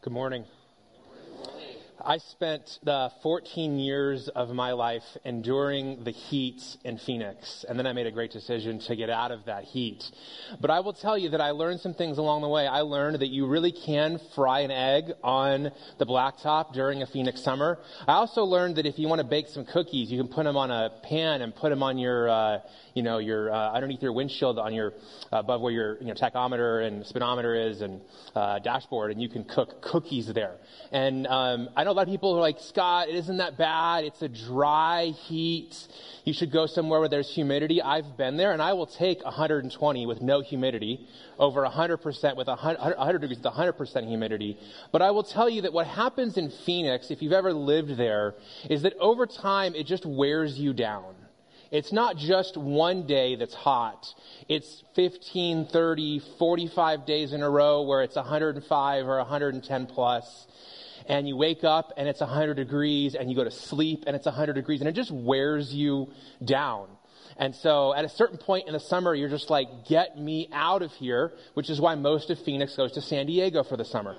Good morning. I spent the 14 years of my life enduring the heat in Phoenix, and then I made a great decision to get out of that heat. But I will tell you that I learned some things along the way. I learned that you really can fry an egg on the blacktop during a Phoenix summer. I also learned that if you want to bake some cookies, you can put them on a pan and put them on your, uh, you know, your uh, underneath your windshield on your uh, above where your you know, tachometer and speedometer is and uh, dashboard, and you can cook cookies there. And um, I know a lot of people are like, Scott, it isn't that bad. It's a dry heat. You should go somewhere where there's humidity. I've been there, and I will take 120 with no humidity over 100% with 100, 100 degrees with 100% humidity. But I will tell you that what happens in Phoenix, if you've ever lived there, is that over time it just wears you down. It's not just one day that's hot. It's 15, 30, 45 days in a row where it's 105 or 110 plus. And you wake up and it's 100 degrees and you go to sleep and it's 100 degrees and it just wears you down. And so at a certain point in the summer, you're just like, get me out of here, which is why most of Phoenix goes to San Diego for the summer.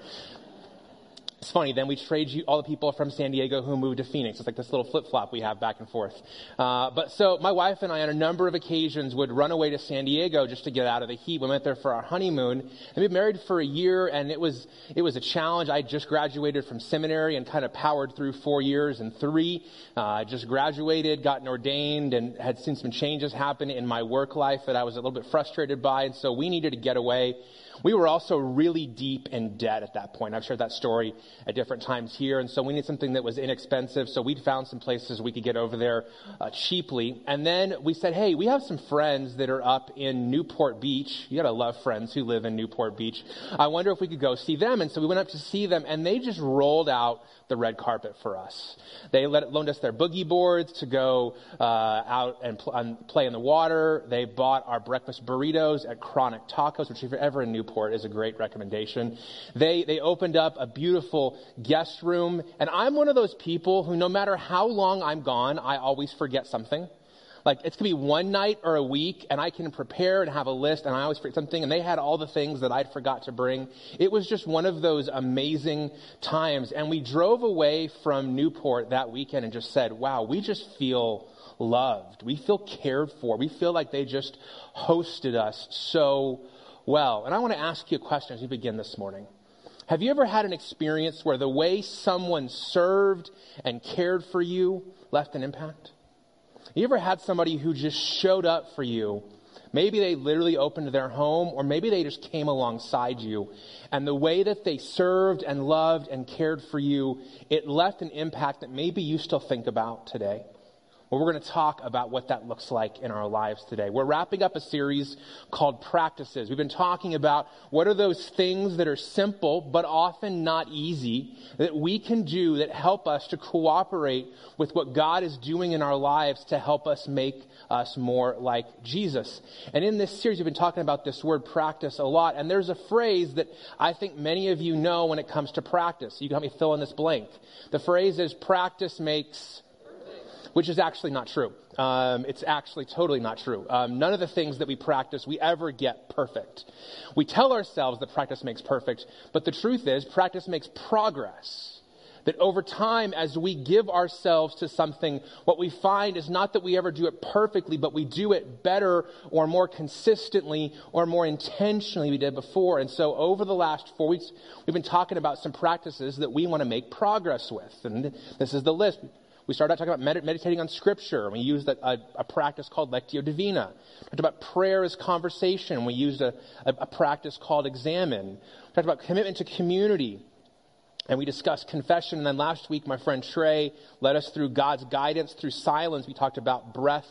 It's funny, then we trade you all the people from San Diego who moved to Phoenix. It's like this little flip flop we have back and forth. Uh, but so my wife and I, on a number of occasions, would run away to San Diego just to get out of the heat. We went there for our honeymoon, and we married for a year, and it was it was a challenge. I just graduated from seminary and kind of powered through four years and three. Uh, I just graduated, gotten ordained, and had seen some changes happen in my work life that I was a little bit frustrated by, and so we needed to get away. We were also really deep in debt at that point. I've shared that story at different times here. And so we needed something that was inexpensive. So we'd found some places we could get over there uh, cheaply. And then we said, hey, we have some friends that are up in Newport Beach. You gotta love friends who live in Newport Beach. I wonder if we could go see them. And so we went up to see them and they just rolled out the red carpet for us. They let, loaned us their boogie boards to go uh, out and, pl- and, play in the water. They bought our breakfast burritos at Chronic Tacos, which if you're ever in Newport is a great recommendation. They they opened up a beautiful guest room, and I'm one of those people who, no matter how long I'm gone, I always forget something. Like it's gonna be one night or a week, and I can prepare and have a list, and I always forget something. And they had all the things that I'd forgot to bring. It was just one of those amazing times. And we drove away from Newport that weekend and just said, "Wow, we just feel." loved. We feel cared for. We feel like they just hosted us so well. And I want to ask you a question as we begin this morning. Have you ever had an experience where the way someone served and cared for you left an impact? You ever had somebody who just showed up for you? Maybe they literally opened their home, or maybe they just came alongside you. And the way that they served and loved and cared for you, it left an impact that maybe you still think about today. We're going to talk about what that looks like in our lives today. We're wrapping up a series called Practices. We've been talking about what are those things that are simple, but often not easy, that we can do that help us to cooperate with what God is doing in our lives to help us make us more like Jesus. And in this series, we've been talking about this word practice a lot. And there's a phrase that I think many of you know when it comes to practice. You can help me fill in this blank. The phrase is practice makes which is actually not true. Um, it's actually totally not true. Um, none of the things that we practice we ever get perfect. We tell ourselves that practice makes perfect, but the truth is, practice makes progress. That over time, as we give ourselves to something, what we find is not that we ever do it perfectly, but we do it better or more consistently or more intentionally we did before. And so over the last four weeks, we've been talking about some practices that we want to make progress with. And this is the list. We started out talking about med- meditating on scripture. We used a, a, a, practice called Lectio Divina. We talked about prayer as conversation. We used a, a practice called Examen. We talked about commitment to community. And we discussed confession. And then last week, my friend Trey led us through God's guidance through silence. We talked about breath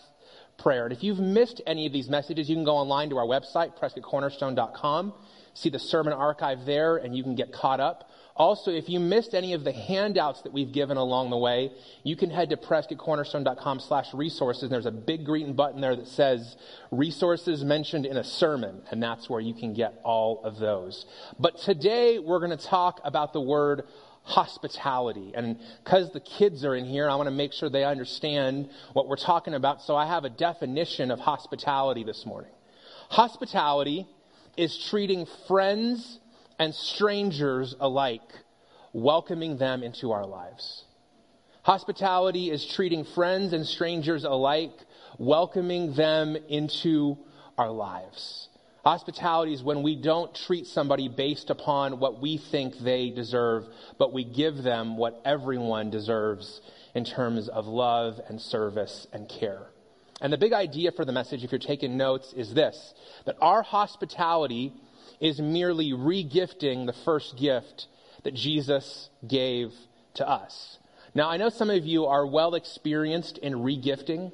prayer. And if you've missed any of these messages, you can go online to our website, prescottcornerstone.com, see the sermon archive there, and you can get caught up. Also, if you missed any of the handouts that we've given along the way, you can head to prescottcornerstone.com slash resources. And there's a big green button there that says resources mentioned in a sermon. And that's where you can get all of those. But today we're going to talk about the word hospitality. And because the kids are in here, I want to make sure they understand what we're talking about. So I have a definition of hospitality this morning. Hospitality is treating friends and strangers alike welcoming them into our lives. Hospitality is treating friends and strangers alike, welcoming them into our lives. Hospitality is when we don't treat somebody based upon what we think they deserve, but we give them what everyone deserves in terms of love and service and care. And the big idea for the message, if you're taking notes, is this that our hospitality is merely regifting the first gift that Jesus gave to us. Now, I know some of you are well experienced in regifting.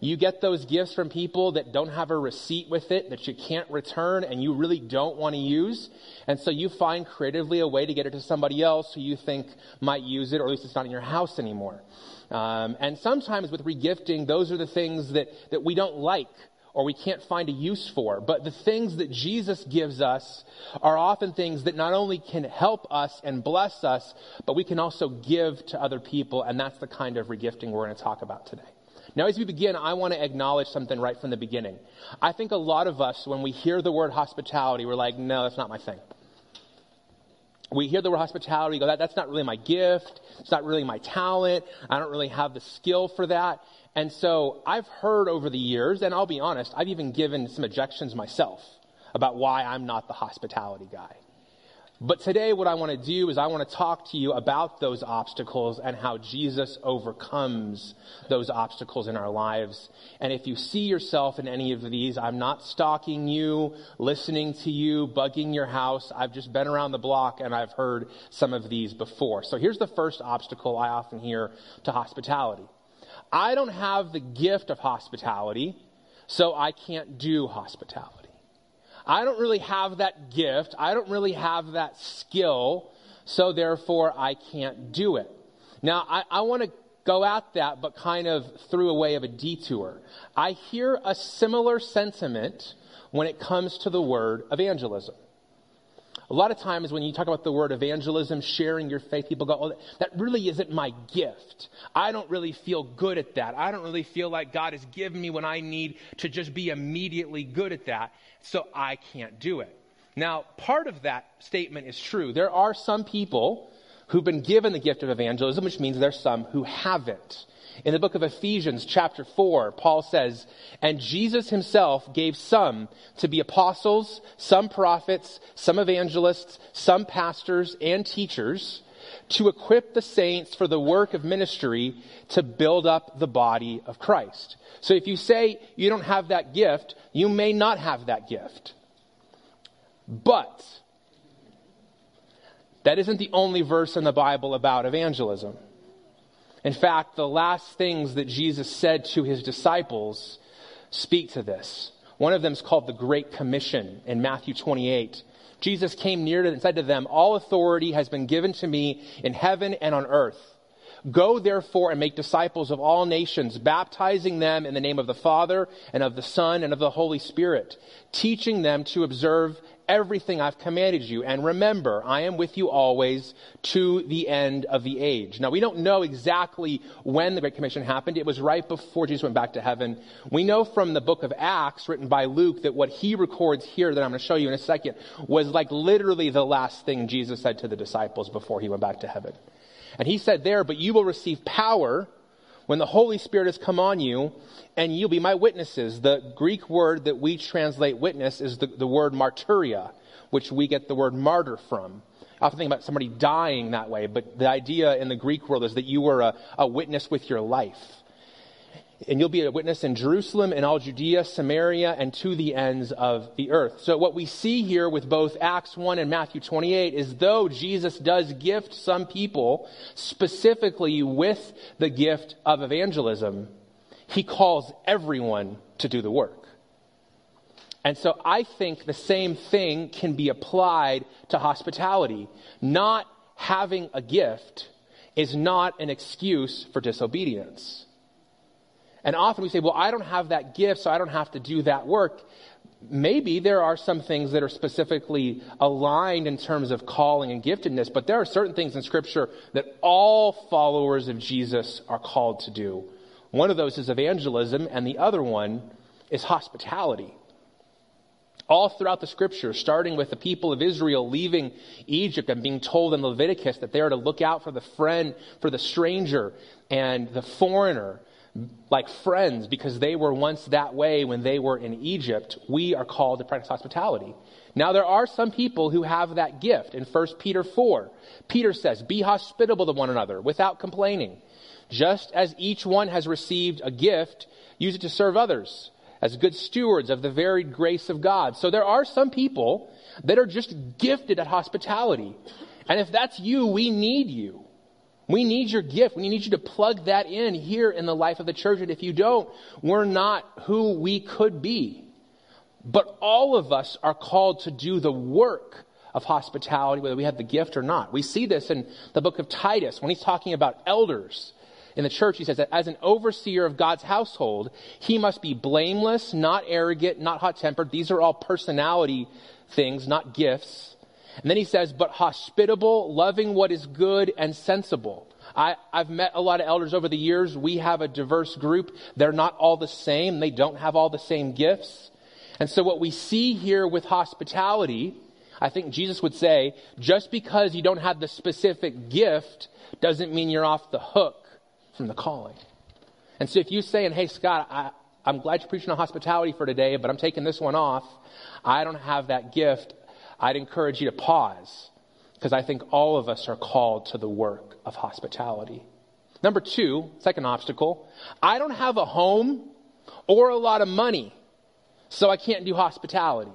You get those gifts from people that don't have a receipt with it, that you can't return, and you really don't want to use. And so you find creatively a way to get it to somebody else who you think might use it, or at least it's not in your house anymore. Um, and sometimes with regifting, those are the things that, that we don't like or we can't find a use for. But the things that Jesus gives us are often things that not only can help us and bless us, but we can also give to other people. And that's the kind of regifting we're going to talk about today. Now, as we begin, I want to acknowledge something right from the beginning. I think a lot of us, when we hear the word hospitality, we're like, no, that's not my thing. We hear the word hospitality, go, that, that's not really my gift. It's not really my talent. I don't really have the skill for that. And so I've heard over the years, and I'll be honest, I've even given some objections myself about why I'm not the hospitality guy. But today, what I want to do is I want to talk to you about those obstacles and how Jesus overcomes those obstacles in our lives. And if you see yourself in any of these, I'm not stalking you, listening to you, bugging your house. I've just been around the block and I've heard some of these before. So here's the first obstacle I often hear to hospitality. I don't have the gift of hospitality, so I can't do hospitality. I don't really have that gift. I don't really have that skill. So therefore, I can't do it. Now, I, I want to go at that, but kind of through a way of a detour. I hear a similar sentiment when it comes to the word evangelism. A lot of times when you talk about the word evangelism, sharing your faith, people go, oh, that really isn't my gift. I don't really feel good at that. I don't really feel like God has given me what I need to just be immediately good at that so I can't do it. Now, part of that statement is true. There are some people who've been given the gift of evangelism, which means there's some who haven't. In the book of Ephesians, chapter 4, Paul says, And Jesus himself gave some to be apostles, some prophets, some evangelists, some pastors and teachers to equip the saints for the work of ministry to build up the body of Christ. So if you say you don't have that gift, you may not have that gift. But that isn't the only verse in the Bible about evangelism. In fact, the last things that Jesus said to his disciples speak to this. One of them is called the Great Commission in Matthew 28. Jesus came near to them and said to them, All authority has been given to me in heaven and on earth. Go therefore and make disciples of all nations, baptizing them in the name of the Father and of the Son and of the Holy Spirit, teaching them to observe everything I've commanded you. And remember, I am with you always to the end of the age. Now, we don't know exactly when the Great Commission happened. It was right before Jesus went back to heaven. We know from the book of Acts, written by Luke, that what he records here, that I'm going to show you in a second, was like literally the last thing Jesus said to the disciples before he went back to heaven. And he said there, but you will receive power when the Holy Spirit has come on you, and you'll be my witnesses. The Greek word that we translate witness is the, the word martyria, which we get the word martyr from. I often think about somebody dying that way, but the idea in the Greek world is that you were a, a witness with your life and you'll be a witness in Jerusalem and all Judea, Samaria, and to the ends of the earth. So what we see here with both Acts 1 and Matthew 28 is though Jesus does gift some people specifically with the gift of evangelism, he calls everyone to do the work. And so I think the same thing can be applied to hospitality. Not having a gift is not an excuse for disobedience. And often we say, well, I don't have that gift, so I don't have to do that work. Maybe there are some things that are specifically aligned in terms of calling and giftedness, but there are certain things in Scripture that all followers of Jesus are called to do. One of those is evangelism, and the other one is hospitality. All throughout the scripture, starting with the people of Israel leaving Egypt and being told in Leviticus that they are to look out for the friend, for the stranger and the foreigner, like friends, because they were once that way when they were in Egypt. We are called to practice hospitality. Now there are some people who have that gift. In 1 Peter 4, Peter says, be hospitable to one another without complaining. Just as each one has received a gift, use it to serve others as good stewards of the varied grace of God. So there are some people that are just gifted at hospitality. And if that's you, we need you. We need your gift. We need you to plug that in here in the life of the church. And if you don't, we're not who we could be. But all of us are called to do the work of hospitality, whether we have the gift or not. We see this in the book of Titus when he's talking about elders in the church. He says that as an overseer of God's household, he must be blameless, not arrogant, not hot tempered. These are all personality things, not gifts. And then he says, but hospitable, loving what is good and sensible. I, have met a lot of elders over the years. We have a diverse group. They're not all the same. They don't have all the same gifts. And so what we see here with hospitality, I think Jesus would say, just because you don't have the specific gift doesn't mean you're off the hook from the calling. And so if you say, and hey, Scott, I, I'm glad you're preaching on hospitality for today, but I'm taking this one off. I don't have that gift. I'd encourage you to pause because I think all of us are called to the work of hospitality. Number two, second obstacle, I don't have a home or a lot of money so I can't do hospitality.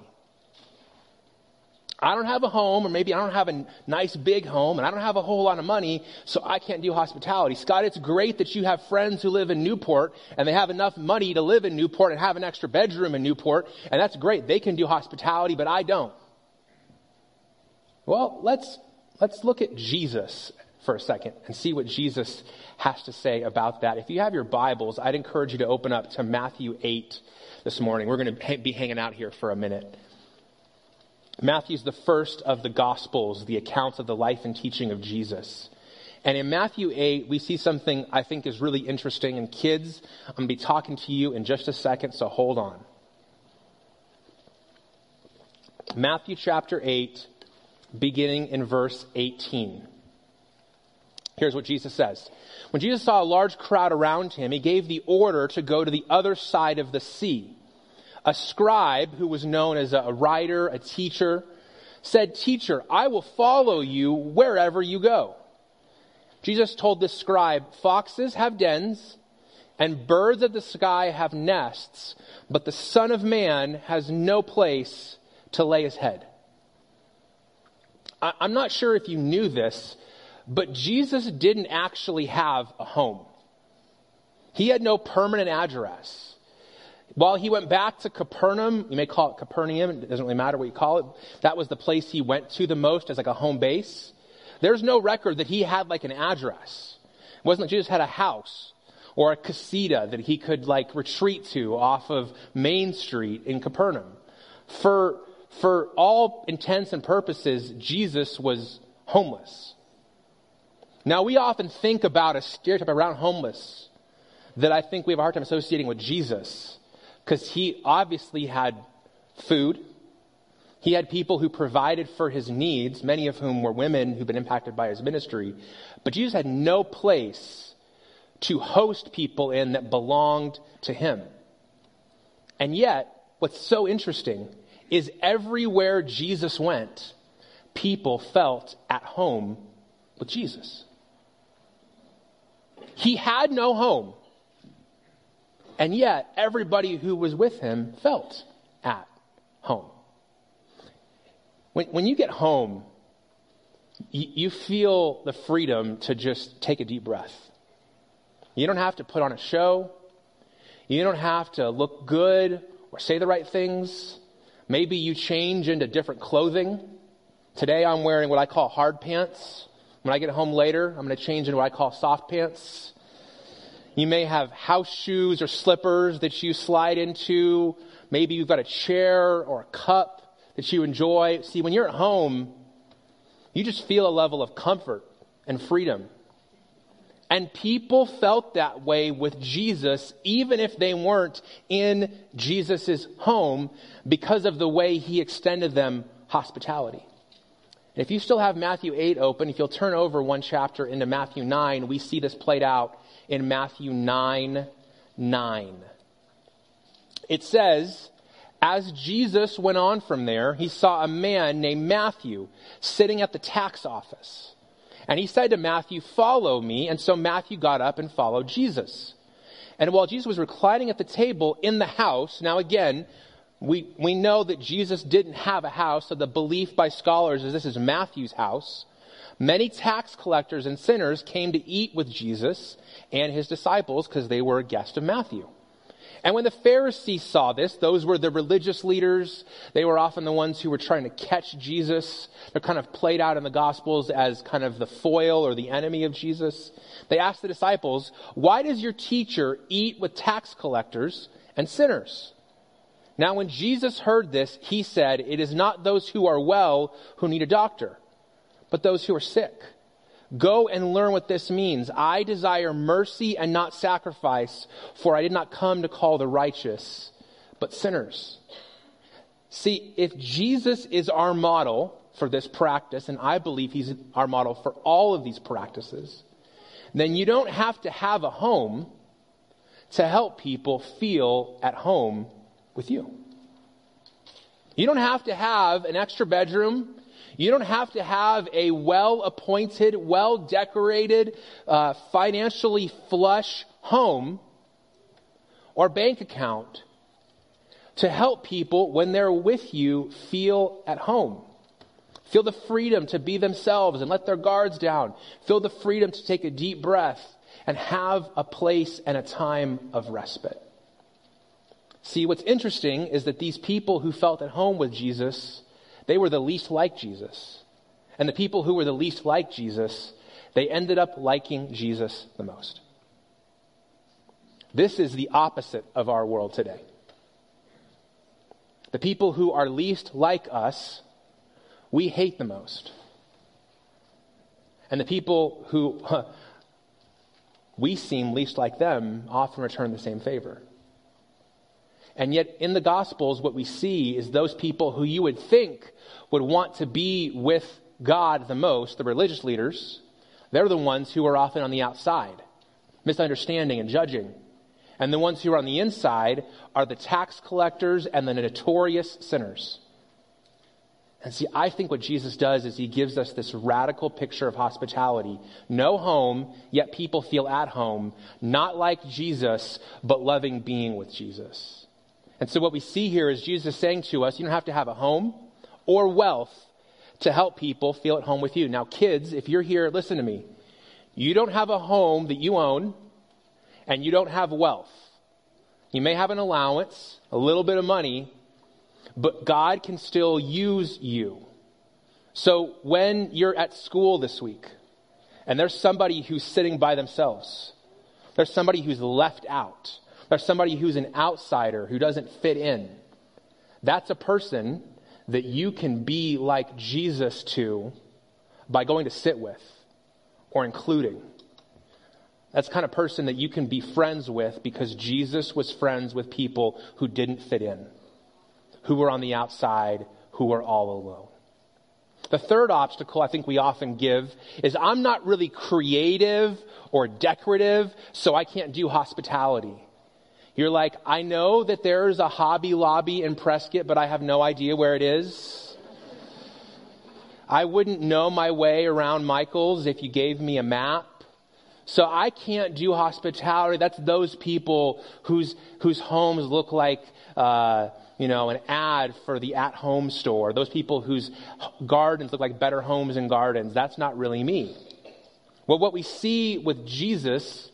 I don't have a home, or maybe I don't have a nice big home, and I don't have a whole lot of money, so I can't do hospitality. Scott, it's great that you have friends who live in Newport, and they have enough money to live in Newport and have an extra bedroom in Newport, and that's great. They can do hospitality, but I don't. Well, let's, let's look at Jesus for a second and see what Jesus has to say about that. If you have your Bibles, I'd encourage you to open up to Matthew 8 this morning. We're going to be hanging out here for a minute. Matthew's the first of the Gospels, the accounts of the life and teaching of Jesus. And in Matthew 8, we see something I think is really interesting. And kids, I'm going to be talking to you in just a second, so hold on. Matthew chapter 8, beginning in verse 18. Here's what Jesus says. When Jesus saw a large crowd around him, he gave the order to go to the other side of the sea. A scribe, who was known as a writer, a teacher, said, Teacher, I will follow you wherever you go. Jesus told this scribe, Foxes have dens, and birds of the sky have nests, but the Son of Man has no place to lay his head. I'm not sure if you knew this, but Jesus didn't actually have a home. He had no permanent address. While he went back to Capernaum, you may call it Capernaum, it doesn't really matter what you call it. That was the place he went to the most as like a home base. There's no record that he had like an address. It wasn't like Jesus had a house or a casita that he could like retreat to off of Main Street in Capernaum. For, for all intents and purposes, Jesus was homeless. Now, we often think about a stereotype around homeless that I think we have a hard time associating with Jesus because he obviously had food. He had people who provided for his needs, many of whom were women who'd been impacted by his ministry. But Jesus had no place to host people in that belonged to him. And yet, what's so interesting is everywhere Jesus went, people felt at home with Jesus. He had no home. And yet, everybody who was with him felt at home. When, when you get home, you, you feel the freedom to just take a deep breath. You don't have to put on a show. You don't have to look good or say the right things. Maybe you change into different clothing. Today I'm wearing what I call hard pants. When I get home later, I'm going to change into what I call soft pants. You may have house shoes or slippers that you slide into. Maybe you've got a chair or a cup that you enjoy. See, when you're at home, you just feel a level of comfort and freedom. And people felt that way with Jesus, even if they weren't in Jesus' home, because of the way he extended them hospitality. And if you still have Matthew 8 open, if you'll turn over one chapter into Matthew 9, we see this played out in Matthew 9 9. It says, as Jesus went on from there, he saw a man named Matthew sitting at the tax office. And he said to Matthew, Follow me. And so Matthew got up and followed Jesus. And while Jesus was reclining at the table in the house, now again, we, we know that Jesus didn't have a house, so the belief by scholars is this is Matthew's house. Many tax collectors and sinners came to eat with Jesus and his disciples because they were a guest of Matthew. And when the Pharisees saw this, those were the religious leaders. They were often the ones who were trying to catch Jesus. They're kind of played out in the Gospels as kind of the foil or the enemy of Jesus. They asked the disciples, Why does your teacher eat with tax collectors and sinners? Now, when Jesus heard this, he said, It is not those who are well who need a doctor, but those who are sick. Go and learn what this means. I desire mercy and not sacrifice, for I did not come to call the righteous, but sinners. See, if Jesus is our model for this practice, and I believe he's our model for all of these practices, then you don't have to have a home to help people feel at home with you. You don't have to have an extra bedroom you don't have to have a well appointed, well decorated, uh, financially flush home or bank account to help people when they're with you feel at home. Feel the freedom to be themselves and let their guards down. Feel the freedom to take a deep breath and have a place and a time of respite. See, what's interesting is that these people who felt at home with Jesus they were the least like Jesus. And the people who were the least like Jesus, they ended up liking Jesus the most. This is the opposite of our world today. The people who are least like us, we hate the most. And the people who huh, we seem least like them often return the same favor. And yet, in the Gospels, what we see is those people who you would think would want to be with God the most, the religious leaders, they're the ones who are often on the outside, misunderstanding and judging. And the ones who are on the inside are the tax collectors and the notorious sinners. And see, I think what Jesus does is he gives us this radical picture of hospitality. No home, yet people feel at home, not like Jesus, but loving being with Jesus. And so what we see here is Jesus saying to us, you don't have to have a home or wealth to help people feel at home with you. Now, kids, if you're here, listen to me. You don't have a home that you own and you don't have wealth. You may have an allowance, a little bit of money, but God can still use you. So when you're at school this week and there's somebody who's sitting by themselves, there's somebody who's left out, there's somebody who's an outsider who doesn't fit in. That's a person that you can be like Jesus to by going to sit with or including. That's kind of person that you can be friends with because Jesus was friends with people who didn't fit in, who were on the outside, who were all alone. The third obstacle I think we often give is I'm not really creative or decorative, so I can't do hospitality. You're like, I know that there's a Hobby Lobby in Prescott, but I have no idea where it is. I wouldn't know my way around Michael's if you gave me a map. So I can't do hospitality. That's those people whose, whose homes look like, uh, you know, an ad for the at home store. Those people whose gardens look like better homes and gardens. That's not really me. Well, what we see with Jesus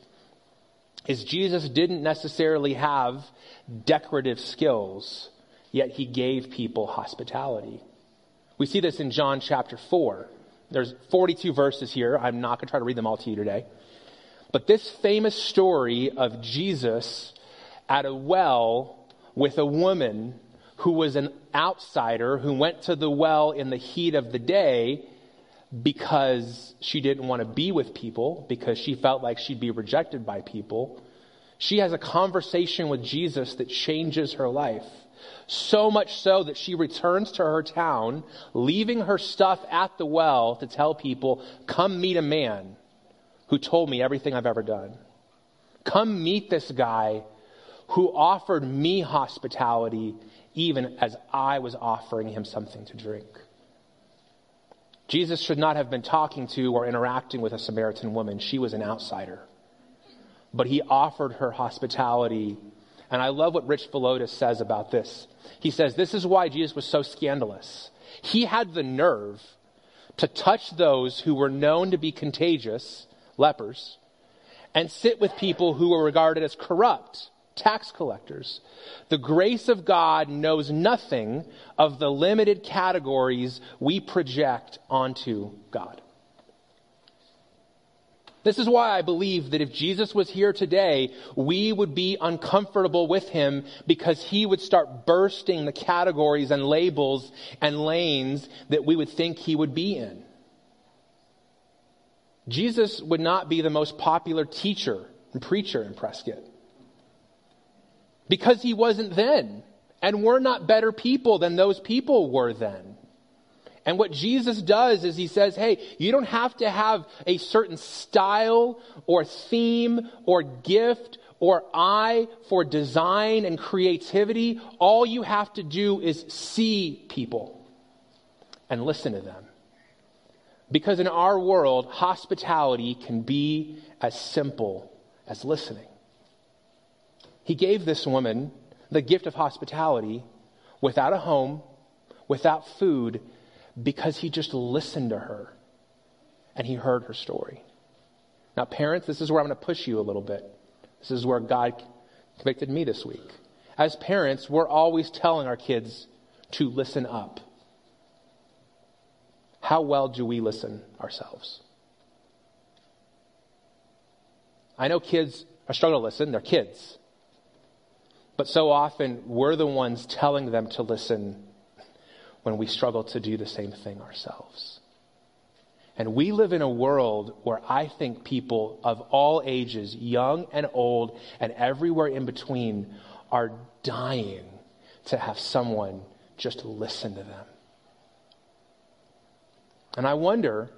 is Jesus didn't necessarily have decorative skills, yet he gave people hospitality. We see this in John chapter 4. There's 42 verses here. I'm not going to try to read them all to you today. But this famous story of Jesus at a well with a woman who was an outsider who went to the well in the heat of the day, because she didn't want to be with people, because she felt like she'd be rejected by people. She has a conversation with Jesus that changes her life. So much so that she returns to her town, leaving her stuff at the well to tell people, come meet a man who told me everything I've ever done. Come meet this guy who offered me hospitality even as I was offering him something to drink. Jesus should not have been talking to or interacting with a Samaritan woman. She was an outsider. But he offered her hospitality. And I love what Rich Villodas says about this. He says, This is why Jesus was so scandalous. He had the nerve to touch those who were known to be contagious, lepers, and sit with people who were regarded as corrupt tax collectors. The grace of God knows nothing of the limited categories we project onto God. This is why I believe that if Jesus was here today, we would be uncomfortable with him because he would start bursting the categories and labels and lanes that we would think he would be in. Jesus would not be the most popular teacher and preacher in Prescott because he wasn't then. And we're not better people than those people were then. And what Jesus does is he says, hey, you don't have to have a certain style or theme or gift or eye for design and creativity. All you have to do is see people and listen to them. Because in our world, hospitality can be as simple as listening. He gave this woman the gift of hospitality without a home, without food, because he just listened to her and he heard her story. Now, parents, this is where I'm going to push you a little bit. This is where God convicted me this week. As parents, we're always telling our kids to listen up. How well do we listen ourselves? I know kids are struggling to listen, they're kids. But so often, we're the ones telling them to listen when we struggle to do the same thing ourselves. And we live in a world where I think people of all ages, young and old, and everywhere in between, are dying to have someone just listen to them. And I wonder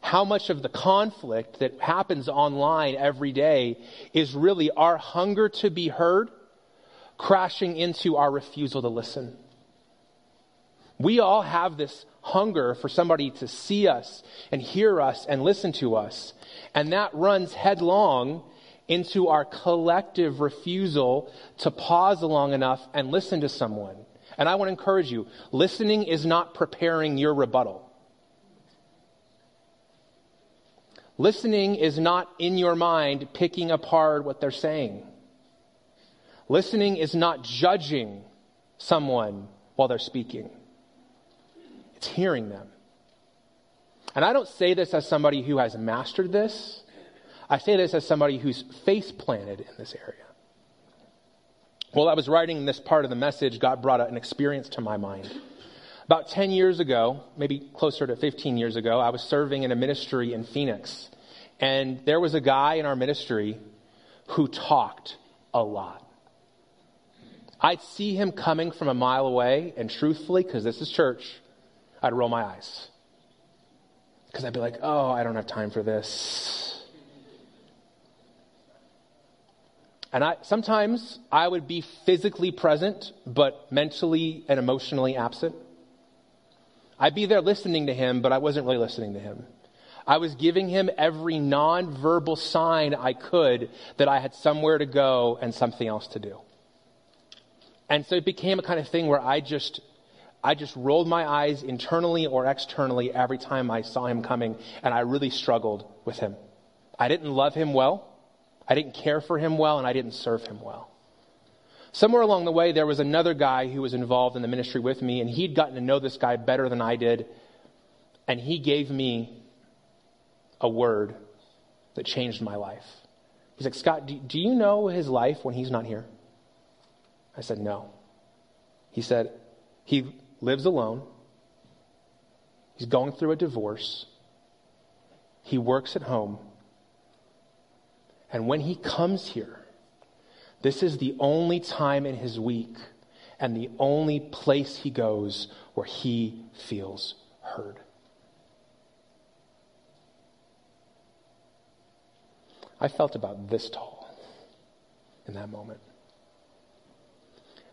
how much of the conflict that happens online every day is really our hunger to be heard crashing into our refusal to listen. We all have this hunger for somebody to see us and hear us and listen to us. And that runs headlong into our collective refusal to pause long enough and listen to someone. And I want to encourage you listening is not preparing your rebuttal. Listening is not in your mind picking apart what they're saying. Listening is not judging someone while they're speaking. It's hearing them. And I don't say this as somebody who has mastered this. I say this as somebody who's face planted in this area. While I was writing this part of the message, God brought an experience to my mind. About 10 years ago, maybe closer to 15 years ago, I was serving in a ministry in Phoenix. And there was a guy in our ministry who talked a lot. I'd see him coming from a mile away, and truthfully, because this is church, I'd roll my eyes. Because I'd be like, oh, I don't have time for this. And I, sometimes I would be physically present, but mentally and emotionally absent. I'd be there listening to him, but I wasn't really listening to him. I was giving him every nonverbal sign I could that I had somewhere to go and something else to do. And so it became a kind of thing where I just, I just rolled my eyes internally or externally every time I saw him coming, and I really struggled with him. I didn't love him well, I didn't care for him well, and I didn't serve him well. Somewhere along the way, there was another guy who was involved in the ministry with me, and he'd gotten to know this guy better than I did, and he gave me a word that changed my life. He's like, Scott, do, do you know his life when he's not here? I said, No. He said, He lives alone. He's going through a divorce. he works at home. And when he comes here, this is the only time in his week and the only place he goes where he feels heard. I felt about this tall in that moment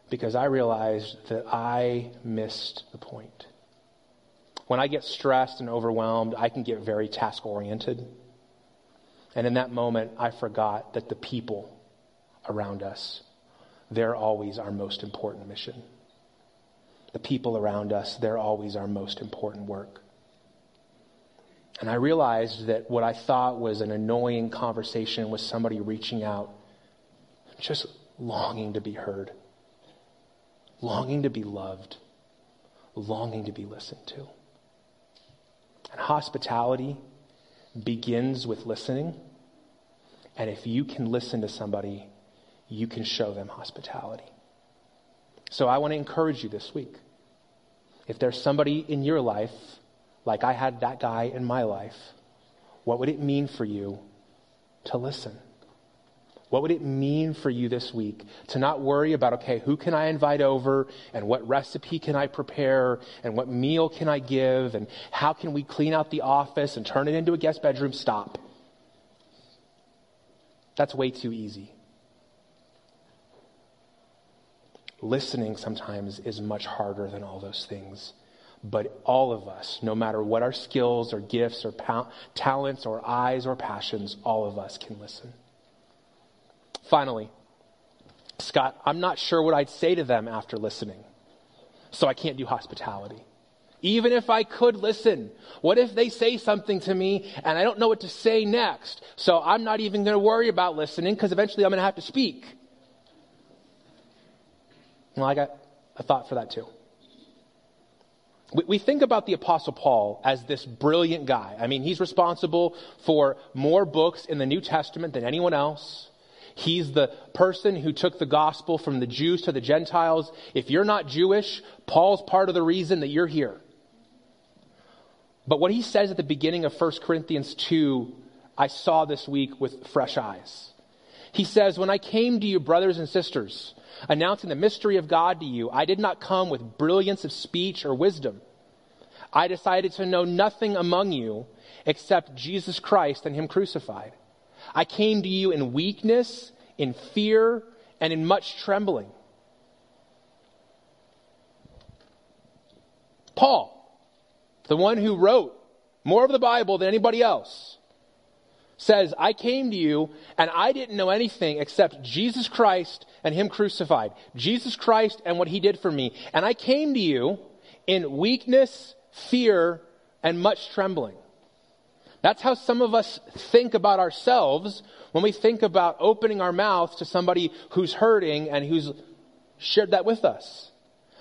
because I realized that I missed the point. When I get stressed and overwhelmed, I can get very task oriented. And in that moment, I forgot that the people around us, they're always our most important mission. The people around us, they're always our most important work. And I realized that what I thought was an annoying conversation with somebody reaching out, just longing to be heard, longing to be loved, longing to be listened to. And hospitality begins with listening. And if you can listen to somebody, you can show them hospitality. So I want to encourage you this week. If there's somebody in your life, like I had that guy in my life, what would it mean for you to listen? What would it mean for you this week to not worry about, okay, who can I invite over and what recipe can I prepare and what meal can I give and how can we clean out the office and turn it into a guest bedroom? Stop. That's way too easy. Listening sometimes is much harder than all those things. But all of us, no matter what our skills or gifts or pa- talents or eyes or passions, all of us can listen. Finally, Scott, I'm not sure what I'd say to them after listening, so I can't do hospitality. Even if I could listen, what if they say something to me and I don't know what to say next? So I'm not even going to worry about listening because eventually I'm going to have to speak. Well, I got a thought for that too. We think about the Apostle Paul as this brilliant guy. I mean, he's responsible for more books in the New Testament than anyone else. He's the person who took the gospel from the Jews to the Gentiles. If you're not Jewish, Paul's part of the reason that you're here. But what he says at the beginning of 1 Corinthians 2, I saw this week with fresh eyes. He says, When I came to you, brothers and sisters, announcing the mystery of God to you, I did not come with brilliance of speech or wisdom. I decided to know nothing among you except Jesus Christ and Him crucified. I came to you in weakness, in fear, and in much trembling. Paul, the one who wrote more of the Bible than anybody else, says, I came to you and I didn't know anything except Jesus Christ and Him crucified. Jesus Christ and what He did for me. And I came to you in weakness, fear, and much trembling. That's how some of us think about ourselves when we think about opening our mouths to somebody who's hurting and who's shared that with us.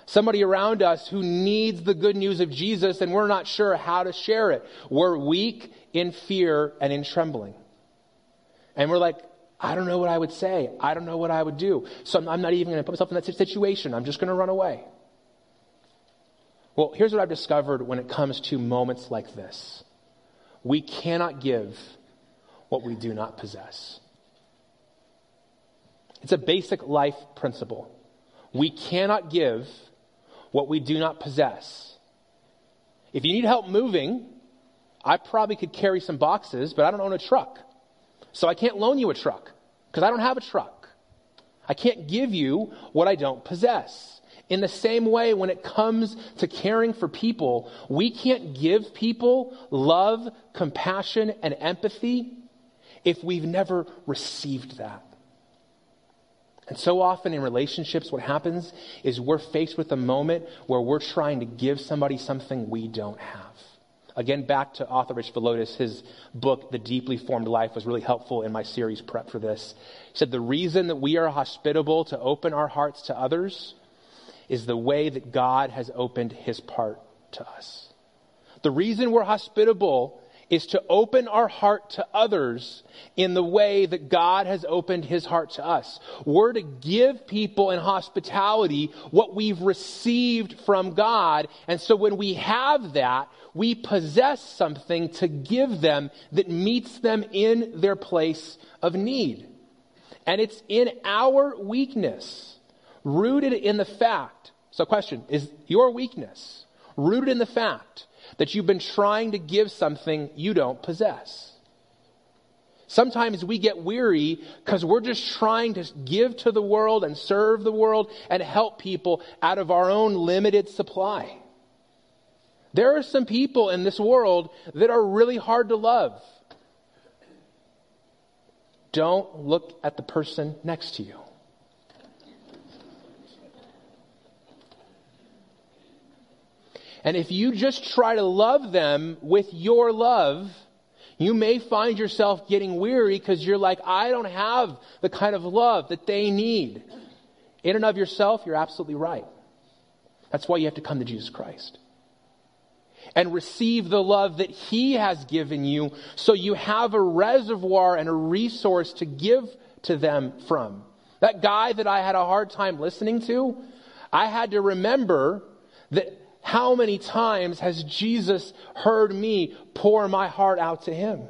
Somebody around us who needs the good news of Jesus and we're not sure how to share it. We're weak in fear and in trembling. And we're like, I don't know what I would say. I don't know what I would do. So I'm not even going to put myself in that situation. I'm just going to run away. Well, here's what I've discovered when it comes to moments like this. We cannot give what we do not possess. It's a basic life principle. We cannot give what we do not possess. If you need help moving, I probably could carry some boxes, but I don't own a truck. So I can't loan you a truck because I don't have a truck. I can't give you what I don't possess. In the same way, when it comes to caring for people, we can't give people love, compassion, and empathy if we've never received that. And so often in relationships, what happens is we're faced with a moment where we're trying to give somebody something we don't have. Again, back to author Rich Villodas, his book, The Deeply Formed Life, was really helpful in my series prep for this. He said, The reason that we are hospitable to open our hearts to others is the way that God has opened his part to us. The reason we're hospitable is to open our heart to others in the way that God has opened his heart to us. We're to give people in hospitality what we've received from God. And so when we have that, we possess something to give them that meets them in their place of need. And it's in our weakness, rooted in the fact. So question, is your weakness rooted in the fact that you've been trying to give something you don't possess. Sometimes we get weary because we're just trying to give to the world and serve the world and help people out of our own limited supply. There are some people in this world that are really hard to love. Don't look at the person next to you. And if you just try to love them with your love, you may find yourself getting weary because you're like, I don't have the kind of love that they need. In and of yourself, you're absolutely right. That's why you have to come to Jesus Christ and receive the love that He has given you so you have a reservoir and a resource to give to them from. That guy that I had a hard time listening to, I had to remember that how many times has Jesus heard me pour my heart out to him?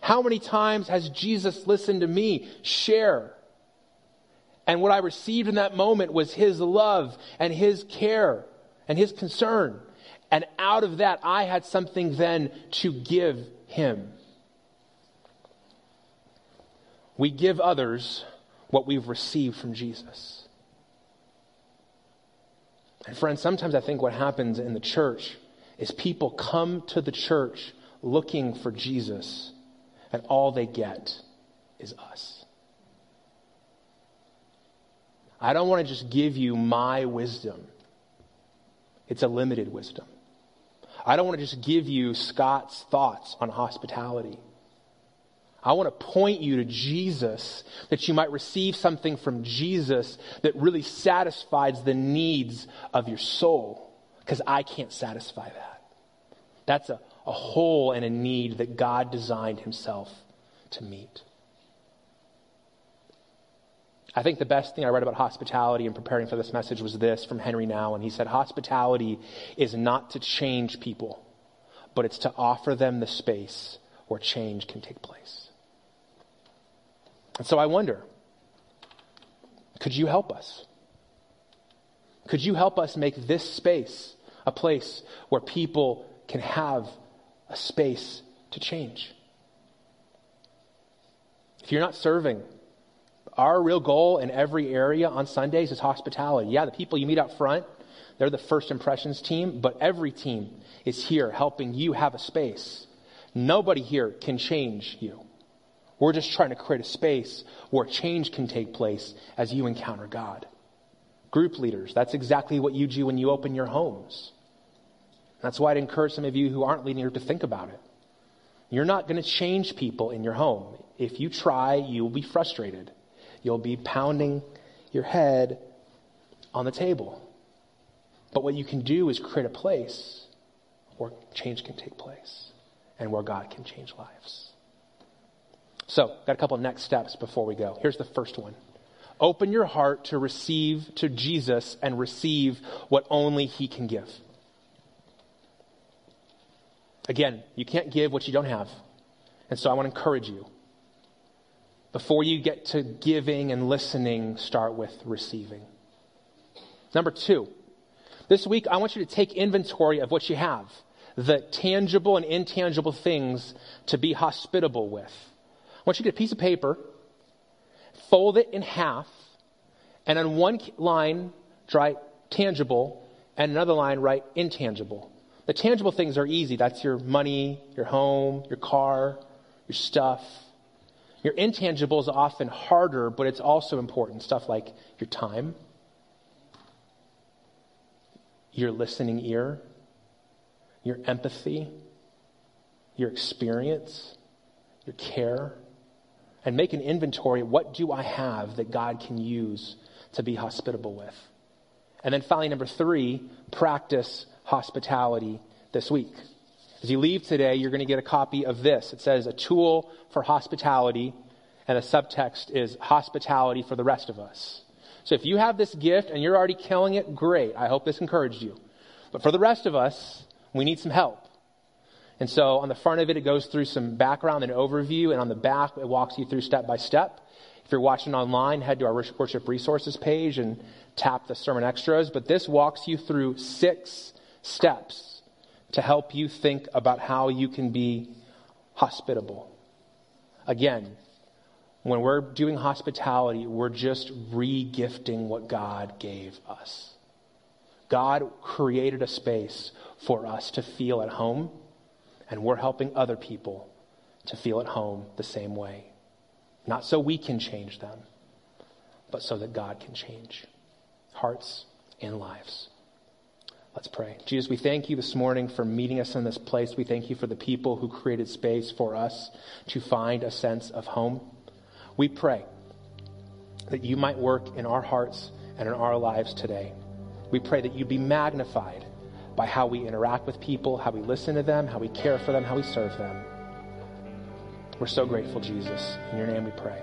How many times has Jesus listened to me share? And what I received in that moment was his love and his care and his concern. And out of that, I had something then to give him. We give others what we've received from Jesus. And friends, sometimes I think what happens in the church is people come to the church looking for Jesus, and all they get is us. I don't want to just give you my wisdom. It's a limited wisdom. I don't want to just give you Scott's thoughts on hospitality. I want to point you to Jesus that you might receive something from Jesus that really satisfies the needs of your soul because I can't satisfy that. That's a, a hole and a need that God designed himself to meet. I think the best thing I read about hospitality in preparing for this message was this from Henri Nouwen. He said, Hospitality is not to change people, but it's to offer them the space where change can take place. And so I wonder could you help us? Could you help us make this space a place where people can have a space to change? If you're not serving, our real goal in every area on Sundays is hospitality. Yeah, the people you meet up front, they're the first impressions team, but every team is here helping you have a space. Nobody here can change you. We're just trying to create a space where change can take place as you encounter God. Group leaders, that's exactly what you do when you open your homes. That's why I'd encourage some of you who aren't leading to think about it. You're not going to change people in your home. If you try, you will be frustrated. You'll be pounding your head on the table. But what you can do is create a place where change can take place and where God can change lives. So, got a couple next steps before we go. Here's the first one. Open your heart to receive to Jesus and receive what only He can give. Again, you can't give what you don't have. And so I want to encourage you. Before you get to giving and listening, start with receiving. Number two, this week I want you to take inventory of what you have, the tangible and intangible things to be hospitable with want you to get a piece of paper, fold it in half, and on one line, write tangible, and another line, write intangible. The tangible things are easy. That's your money, your home, your car, your stuff. Your intangible is often harder, but it's also important. Stuff like your time, your listening ear, your empathy, your experience, your care and make an inventory what do I have that God can use to be hospitable with? And then finally, number three, practice hospitality this week. As you leave today, you're going to get a copy of this. It says a tool for hospitality, and the subtext is hospitality for the rest of us. So if you have this gift and you're already killing it, great. I hope this encouraged you. But for the rest of us, we need some help. And so on the front of it, it goes through some background and overview, and on the back, it walks you through step by step. If you're watching online, head to our worship resources page and tap the sermon extras. But this walks you through six steps to help you think about how you can be hospitable. Again, when we're doing hospitality, we're just re-gifting what God gave us. God created a space for us to feel at home and we're helping other people to feel at home the same way. Not so we can change them, but so that God can change hearts and lives. Let's pray. Jesus, we thank you this morning for meeting us in this place. We thank you for the people who created space for us to find a sense of home. We pray that you might work in our hearts and in our lives today. We pray that you be magnified by how we interact with people, how we listen to them, how we care for them, how we serve them. We're so grateful, Jesus. In your name we pray.